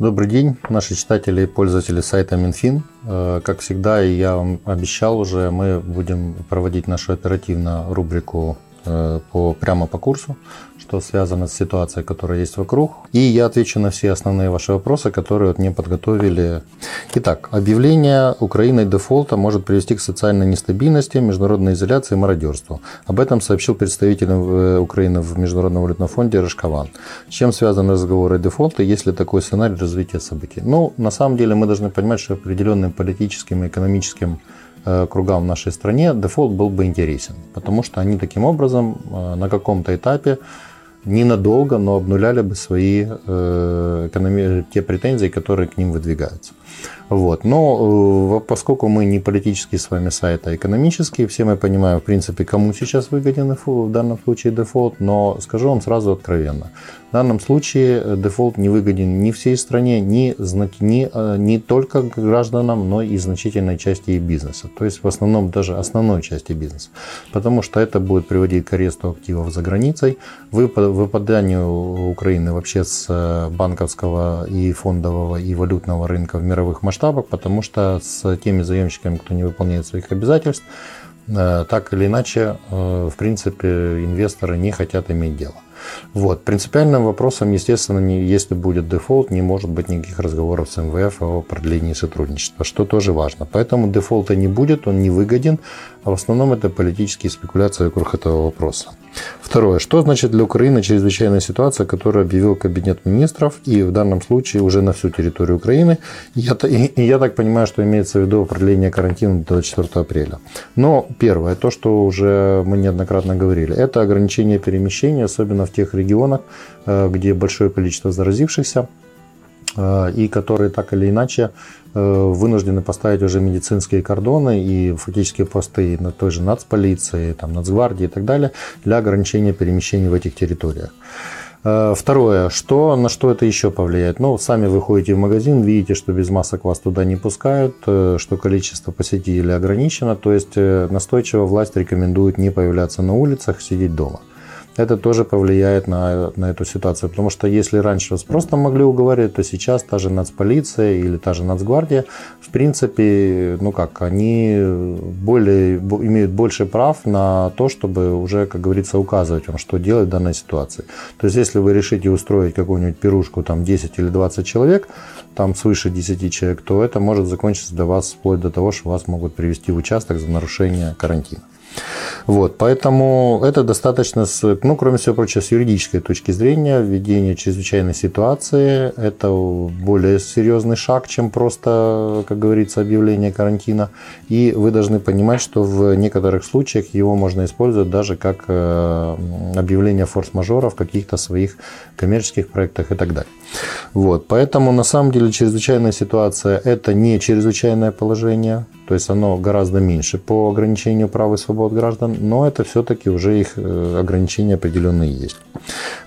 Добрый день, наши читатели и пользователи сайта Минфин. Э, как всегда, я вам обещал уже, мы будем проводить нашу оперативную рубрику по, прямо по курсу что связано с ситуацией, которая есть вокруг. И я отвечу на все основные ваши вопросы, которые вот мне подготовили. Итак, объявление Украиной дефолта может привести к социальной нестабильности, международной изоляции и мародерству. Об этом сообщил представитель э, Украины в Международном валютном фонде Рашкован. С чем связаны разговоры дефолта, если такой сценарий развития событий? Ну, на самом деле мы должны понимать, что определенным политическим и экономическим э, кругам в нашей стране дефолт был бы интересен, потому что они таким образом э, на каком-то этапе ненадолго, но обнуляли бы свои э, экономи... те претензии, которые к ним выдвигаются. Вот. Но э, поскольку мы не политический с вами сайт, а экономический, все мы понимаем, в принципе, кому сейчас выгоден в данном случае дефолт, но скажу вам сразу откровенно. В данном случае э, дефолт не выгоден ни всей стране, ни, ни, э, не только гражданам, но и значительной части бизнеса. То есть в основном даже основной части бизнеса. Потому что это будет приводить к аресту активов за границей, выпаданию Украины вообще с банковского и фондового и валютного рынка в мировых масштабах масштабах, потому что с теми заемщиками, кто не выполняет своих обязательств, э, так или иначе, э, в принципе, инвесторы не хотят иметь дело. Вот. Принципиальным вопросом, естественно, не, если будет дефолт, не может быть никаких разговоров с МВФ о продлении сотрудничества, что тоже важно. Поэтому дефолта не будет, он не выгоден, а в основном это политические спекуляции вокруг этого вопроса. Второе. Что значит для Украины чрезвычайная ситуация, которую объявил Кабинет министров и в данном случае уже на всю территорию Украины? Я, и я так понимаю, что имеется в виду продление карантина до 24 апреля. Но первое, то, что уже мы неоднократно говорили, это ограничение перемещения, особенно в тех регионах, э, где большое количество заразившихся и которые так или иначе э, вынуждены поставить уже медицинские кордоны и фактически посты на той же нацполиции, там, нацгвардии и так далее для ограничения перемещений в этих территориях. Второе, что, на что это еще повлияет? Ну, сами выходите в магазин, видите, что без масок вас туда не пускают, что количество посетителей ограничено, то есть настойчиво власть рекомендует не появляться на улицах, сидеть дома это тоже повлияет на, на эту ситуацию. Потому что если раньше вас просто могли уговорить, то сейчас та же нацполиция или та же нацгвардия, в принципе, ну как, они более, имеют больше прав на то, чтобы уже, как говорится, указывать вам, что делать в данной ситуации. То есть, если вы решите устроить какую-нибудь пирушку, там 10 или 20 человек, там свыше 10 человек, то это может закончиться для вас вплоть до того, что вас могут привести в участок за нарушение карантина. Вот, поэтому это достаточно, с, ну, кроме всего прочего, с юридической точки зрения, введение чрезвычайной ситуации – это более серьезный шаг, чем просто, как говорится, объявление карантина. И вы должны понимать, что в некоторых случаях его можно использовать даже как э, объявление форс-мажора в каких-то своих коммерческих проектах и так далее. Вот, поэтому на самом деле чрезвычайная ситуация – это не чрезвычайное положение, то есть оно гораздо меньше по ограничению прав и свобод граждан, но это все-таки уже их э, ограничения определенные есть.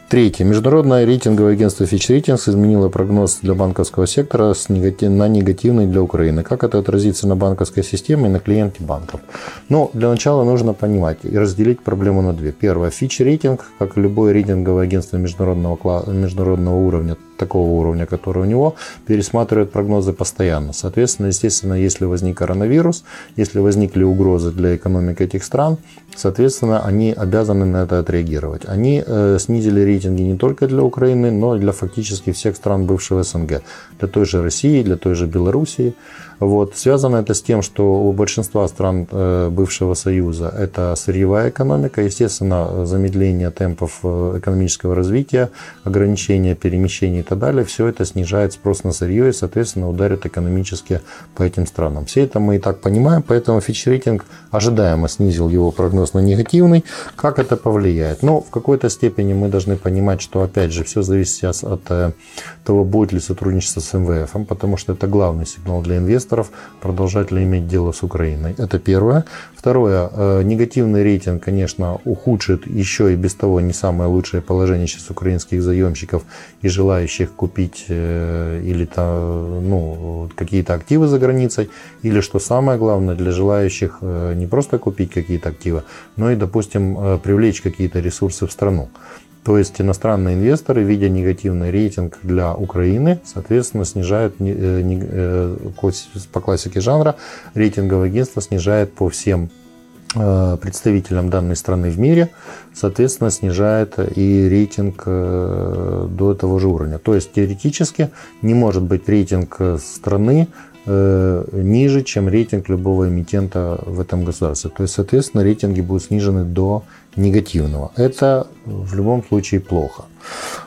Третье. Международное рейтинговое агентство Fitch Ratings изменило прогноз для банковского сектора на негативный для Украины. Как это отразится на банковской системе и на клиенте банков? Ну, для начала нужно понимать и разделить проблему на две. Первое. Fitch рейтинг, как и любое рейтинговое агентство международного, международного уровня, такого уровня, который у него, пересматривает прогнозы постоянно. Соответственно, естественно, если возник коронавирус, если возникли угрозы для экономики этих стран, соответственно, они обязаны на это отреагировать. Они э, снизили рейтинги не только для Украины, но и для фактически всех стран бывшего СНГ. Для той же России, для той же Белоруссии. Вот. Связано это с тем, что у большинства стран э, бывшего Союза это сырьевая экономика, естественно, замедление темпов э, экономического развития, ограничение перемещений и так далее, все это снижает спрос на сырье и, соответственно, ударит экономически по этим странам. Все это мы и так понимаем, поэтому Fitch рейтинг ожидаемо снизил его прогноз на негативный. Как это повлияет? Ну, в какой-то степени мы должны понимать, что, опять же, все зависит сейчас от э, того, будет ли сотрудничество с МВФ, потому что это главный сигнал для инвесторов продолжать ли иметь дело с Украиной. Это первое. Второе. Э, негативный рейтинг, конечно, ухудшит еще и без того не самое лучшее положение сейчас украинских заемщиков и желающих купить э, или там, ну, какие-то активы за границей, или, что самое главное, для желающих не просто купить какие-то активы, но и, допустим, привлечь какие-то ресурсы в страну. То есть иностранные инвесторы, видя негативный рейтинг для Украины, соответственно, снижают по классике жанра, рейтинговое агентство снижает по всем Э, представителям данной страны в мире, соответственно, снижает и рейтинг э, до того же уровня. То есть теоретически не может быть рейтинг страны э, ниже, чем рейтинг любого эмитента в этом государстве. То есть, соответственно, рейтинги будут снижены до негативного. Это в любом случае плохо.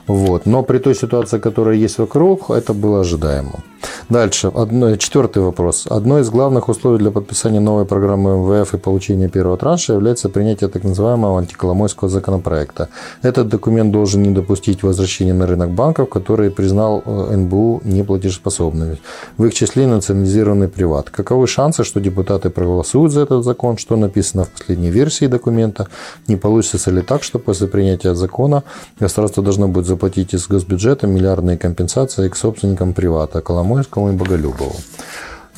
Вот. Но при той ситуации, которая есть вокруг, это было ожидаемо. Дальше. Одно, четвертый вопрос. Одно из главных условий для подписания новой программы МВФ и получения первого транша является принятие так называемого антиколомойского законопроекта. Этот документ должен не допустить возвращения на рынок банков, которые признал э, НБУ неплатежеспособными. В их числе национализированный приват. Каковы шансы, что депутаты проголосуют за этот закон, что написано в последней версии документа? Не получится ли так, что после принятия закона государство должно будет заплатить из госбюджета миллиардные компенсации к собственникам привата Коломойскому и Боголюбову?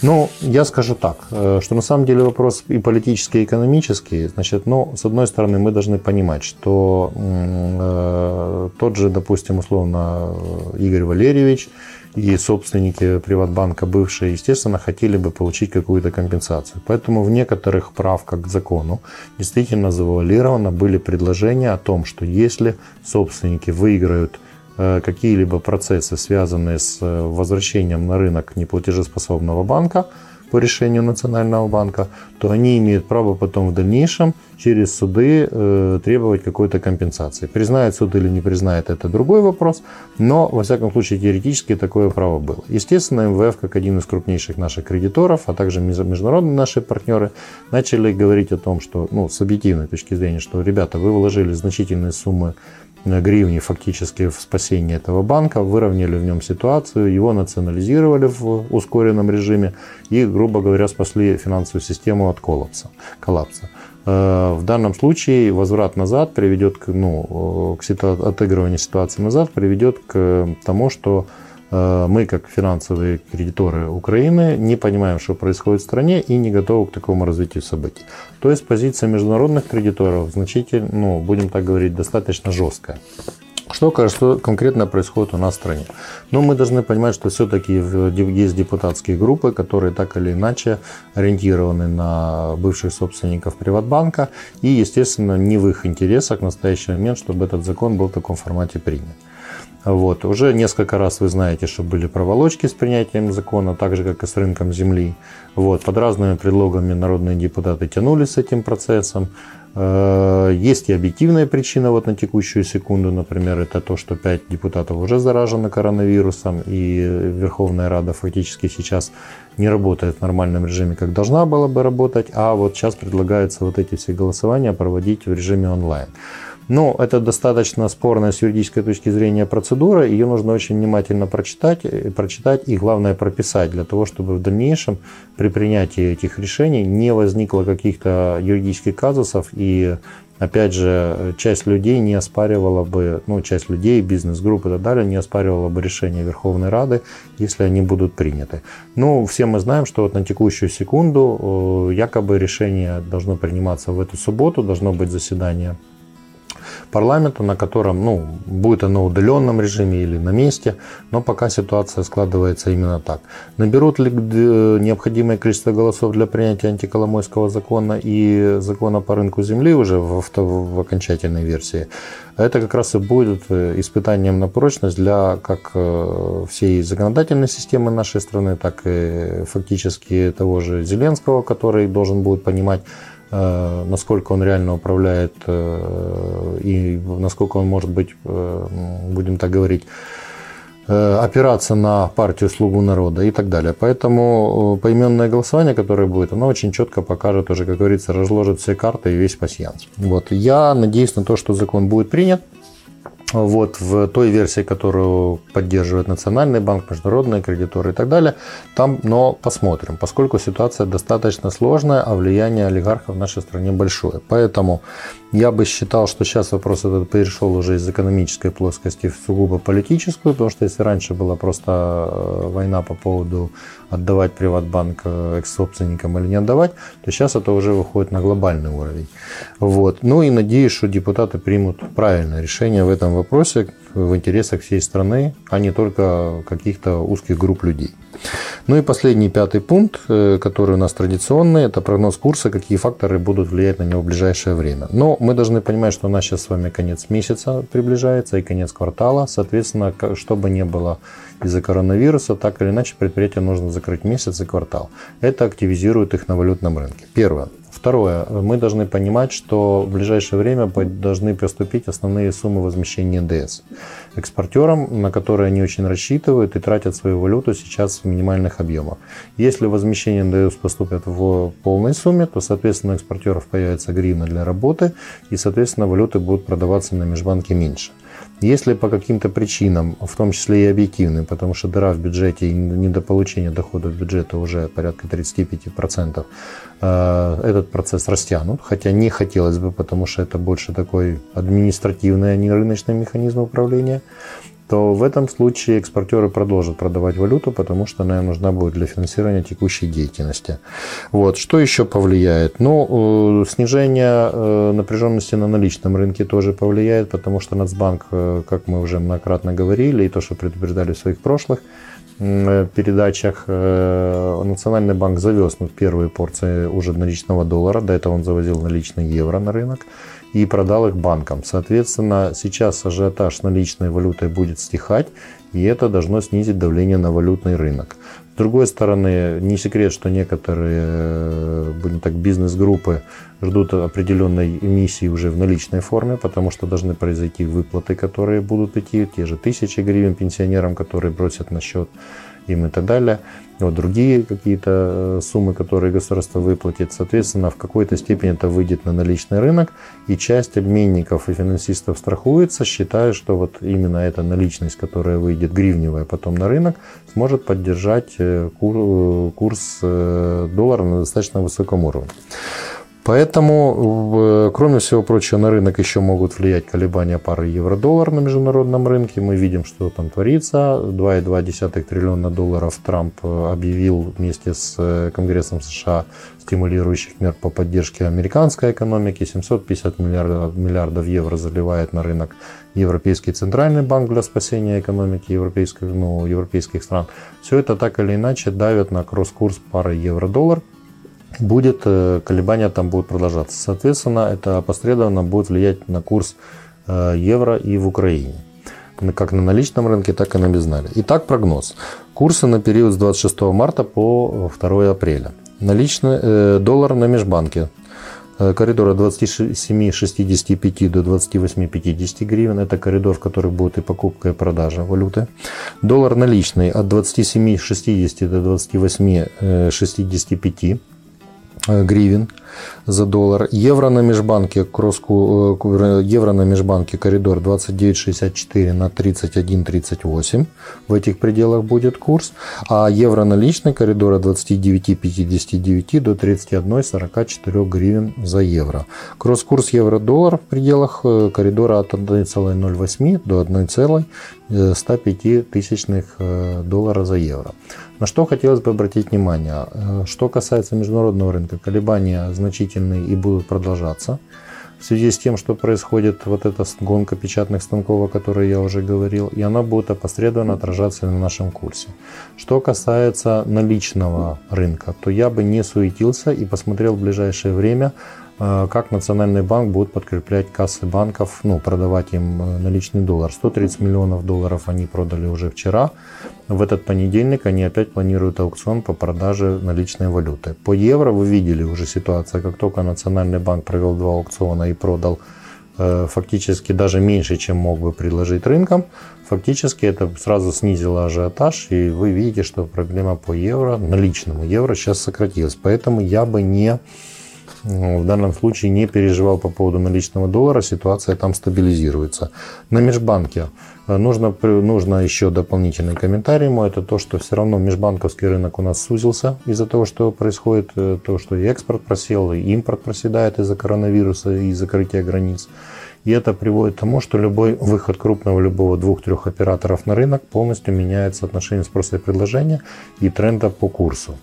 Ну, я скажу так, э, что на самом деле вопрос и политический, и экономический. Значит, ну, с одной стороны, мы должны понимать, что э, тот же, допустим, условно, Игорь Валерьевич и собственники Приватбанка бывшие, естественно, хотели бы получить какую-то компенсацию. Поэтому в некоторых правках к закону действительно завуалировано были предложения о том, что если собственники выиграют э, какие-либо процессы, связанные с э, возвращением на рынок неплатежеспособного банка, по решению Национального банка, то они имеют право потом в дальнейшем через суды э, требовать какой-то компенсации. Признает суд или не признает, это другой вопрос, но, во всяком случае, теоретически такое право было. Естественно, МВФ, как один из крупнейших наших кредиторов, а также международные наши партнеры, начали говорить о том, что, ну, с объективной точки зрения, что, ребята, вы вложили значительные суммы гривни фактически в спасение этого банка, выровняли в нем ситуацию, его национализировали в ускоренном режиме и, грубо говоря, спасли финансовую систему от коллапса. коллапса. Э, в данном случае возврат назад приведет к, ну, к ситу... отыгрыванию ситуации назад приведет к тому, что Э, мы, как финансовые кредиторы Украины, не понимаем, что происходит в стране и не готовы к такому развитию событий. То есть позиция международных кредиторов значительно, ну, будем так говорить, достаточно жесткая. Что, кажется, конкретно происходит у нас в стране? Но мы должны понимать, что все-таки есть депутатские группы, которые так или иначе ориентированы на бывших собственников Приватбанка. И, естественно, не в их интересах в настоящий момент, чтобы этот закон был в таком формате принят. Вот. Уже несколько раз вы знаете, что были проволочки с принятием закона, так же, как и с рынком земли. Вот. Под разными предлогами народные депутаты тянули с этим процессом. Э, есть и объективная причина вот на текущую секунду, например, это то, что 5 депутатов уже заражены коронавирусом, и Верховная Рада фактически сейчас не работает в нормальном режиме, как должна была бы работать, а вот сейчас предлагается вот эти все голосования проводить в режиме онлайн. Но это достаточно спорная с юридической точки зрения процедура, ее нужно очень внимательно прочитать, э, прочитать и, главное, прописать для того, чтобы в дальнейшем при принятии этих решений не возникло каких-то юридических казусов и опять же, часть людей не оспаривала бы, ну, часть людей, бизнес-группы и так далее, не оспаривала бы решение Верховной Рады, если они будут приняты. Ну, все мы знаем, что вот на текущую секунду э, якобы решение должно приниматься в эту субботу, должно быть заседание парламента, на котором, ну, будет оно в удаленном режиме или на месте, но пока ситуация складывается именно так. Наберут ли необходимое количество голосов для принятия антиколомойского закона и закона по рынку земли уже в, в, в окончательной версии? Это как раз и будет э, испытанием на прочность для как э, всей законодательной системы нашей страны, так и фактически того же Зеленского, который должен будет понимать, Э, насколько он реально управляет э, и насколько он может быть, э, будем так говорить, опираться на партию «Слугу народа» и так далее. Поэтому поименное голосование, которое будет, оно очень четко покажет уже, как говорится, разложит все карты и весь пассианс. Вот. Я надеюсь на то, что закон будет принят. Вот в той версии, которую поддерживает Национальный банк, международные кредиторы и так далее. Там, но посмотрим, поскольку ситуация достаточно сложная, а влияние олигархов в нашей стране большое. Поэтому я бы считал, что сейчас вопрос этот перешел уже из экономической плоскости в сугубо политическую, потому что если раньше была просто э, война по поводу отдавать приватбанк э, экс-собственникам или не отдавать, то сейчас это уже выходит на глобальный уровень. Вот. Ну и надеюсь, что депутаты примут правильное решение в этом вопросе в интересах всей страны, а не только каких-то узких групп людей. Ну и последний пятый пункт, э, который у нас традиционный, это прогноз курса, какие факторы будут влиять на него в ближайшее время. Но мы должны понимать, что у нас сейчас с вами конец месяца приближается и конец квартала. Соответственно, что бы ни было из-за коронавируса, так или иначе предприятие нужно закрыть месяц и квартал. Это активизирует их на валютном рынке. Первое. Второе. Мы должны понимать, что в ближайшее время должны поступить основные суммы возмещения НДС экспортерам, на которые они очень рассчитывают и тратят свою валюту сейчас в минимальных объемах. Если возмещение НДС поступят в полной сумме, то, соответственно, у экспортеров появится гривна для работы и, соответственно, валюты будут продаваться на межбанке меньше. Если по каким-то причинам, в том числе и объективным, потому что дыра в бюджете и недополучение доходов бюджета уже порядка 35%, э, этот процесс растянут, хотя не хотелось бы, потому что это больше такой административный, а не рыночный механизм управления, то в этом случае экспортеры продолжат продавать валюту, потому что она им нужна будет для финансирования текущей деятельности. Вот. Что еще повлияет? Ну, э, снижение э, напряженности на наличном рынке тоже повлияет, потому что Нацбанк, э, как мы уже многократно говорили, и то, что предупреждали в своих прошлых передачах, Национальный банк завез ну, первые порции уже наличного доллара, до этого он завозил наличный евро на рынок и продал их банкам. Соответственно, сейчас ажиотаж наличной валютой будет стихать, и это должно снизить давление на валютный рынок. С другой стороны, не секрет, что некоторые, э, будем так, бизнес-группы ждут определенной эмиссии уже в наличной форме, потому что должны произойти выплаты, которые будут идти, те же тысячи гривен пенсионерам, которые бросят на счет им и так далее вот другие какие-то э, суммы, которые государство выплатит. Соответственно, в какой-то степени это выйдет на наличный рынок, и часть обменников и финансистов страхуется, считая, что вот именно эта наличность, которая выйдет гривневая потом на рынок, сможет поддержать э, э, курс доллара на достаточно высоком уровне. Поэтому, кроме всего прочего, на рынок еще могут влиять колебания пары евро-доллар на международном рынке. Мы видим, что там творится. 2,2 триллиона долларов Трамп объявил вместе с э, Конгрессом США стимулирующих мер по поддержке американской экономики. 750 миллиардов, миллиардов евро заливает на рынок Европейский центральный банк для спасения экономики европейских, ну, европейских стран. Все это так или иначе давит на кросс-курс пары евро-доллар будет, э, колебания там будут продолжаться. Соответственно, это опосредованно будет влиять на курс э, евро и в Украине. Как на наличном рынке, так и на безнале. Итак, прогноз. Курсы на период с 26 марта по 2 апреля. Наличный э, доллар на межбанке коридор от 27,65 до 28,50 гривен. Это коридор, в который будет и покупка, и продажа валюты. Доллар наличный от 27,60 до 28,65 Э, гривен за доллар. Евро на межбанке, кроску, э, евро на межбанке коридор 29,64 на 31,38. В этих пределах будет курс. А евро наличный коридор от 29,59 до 31,44 гривен за евро. Кросс-курс евро-доллар в пределах э, коридора от 1,08 до 1,105 тысячных доллара за евро. На что хотелось бы обратить внимание. Что касается международного рынка, колебания значительные и будут продолжаться. В связи с тем, что происходит вот эта гонка печатных станков, о которой я уже говорил, и она будет опосредованно отражаться на нашем курсе. Что касается наличного рынка, то я бы не суетился и посмотрел в ближайшее время, э, как Национальный банк будет подкреплять кассы банков, ну, продавать им э, наличный доллар. 130 миллионов долларов они продали уже вчера. В этот понедельник они опять планируют аукцион по продаже наличной валюты. По евро вы видели уже ситуация, как только Национальный банк провел два аукциона и продал э, фактически даже меньше, чем мог бы предложить рынкам, фактически это сразу снизило ажиотаж, и вы видите, что проблема по евро, наличному евро сейчас сократилась. Поэтому я бы не в данном случае не переживал по поводу наличного доллара, ситуация там стабилизируется. На межбанке э, нужно, нужно еще дополнительный комментарий ему, это то, что все равно межбанковский рынок у нас сузился из-за того, что происходит, э, то, что и экспорт просел, и импорт проседает из-за коронавируса и закрытия границ. И это приводит к тому, что любой выход крупного любого двух-трех операторов на рынок полностью меняет соотношение спроса и предложения и тренда по курсу.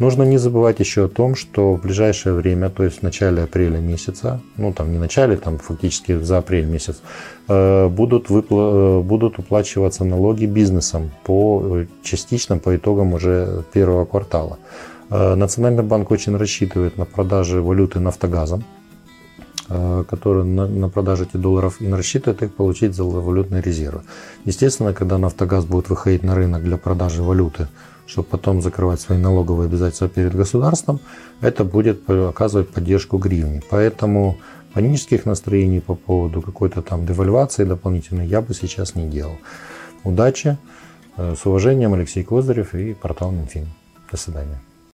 Нужно не забывать еще о том, что в ближайшее время, то есть в начале апреля месяца, ну там не начале, там фактически за апрель месяц, э, будут, выпла- э, будут уплачиваться налоги бизнесом по, э, частично по итогам уже первого квартала. Национальный банк очень рассчитывает на продажи валюты нафтогазом, которые на, на продаже этих долларов и рассчитывает их получить за валютные резервы. Естественно, когда Нафтогаз будет выходить на рынок для продажи валюты, чтобы потом закрывать свои налоговые обязательства перед государством, это будет оказывать поддержку гривне. Поэтому панических настроений по поводу какой-то там девальвации дополнительной я бы сейчас не делал. Удачи, э, с уважением, Алексей Козырев и портал Минфин. До свидания.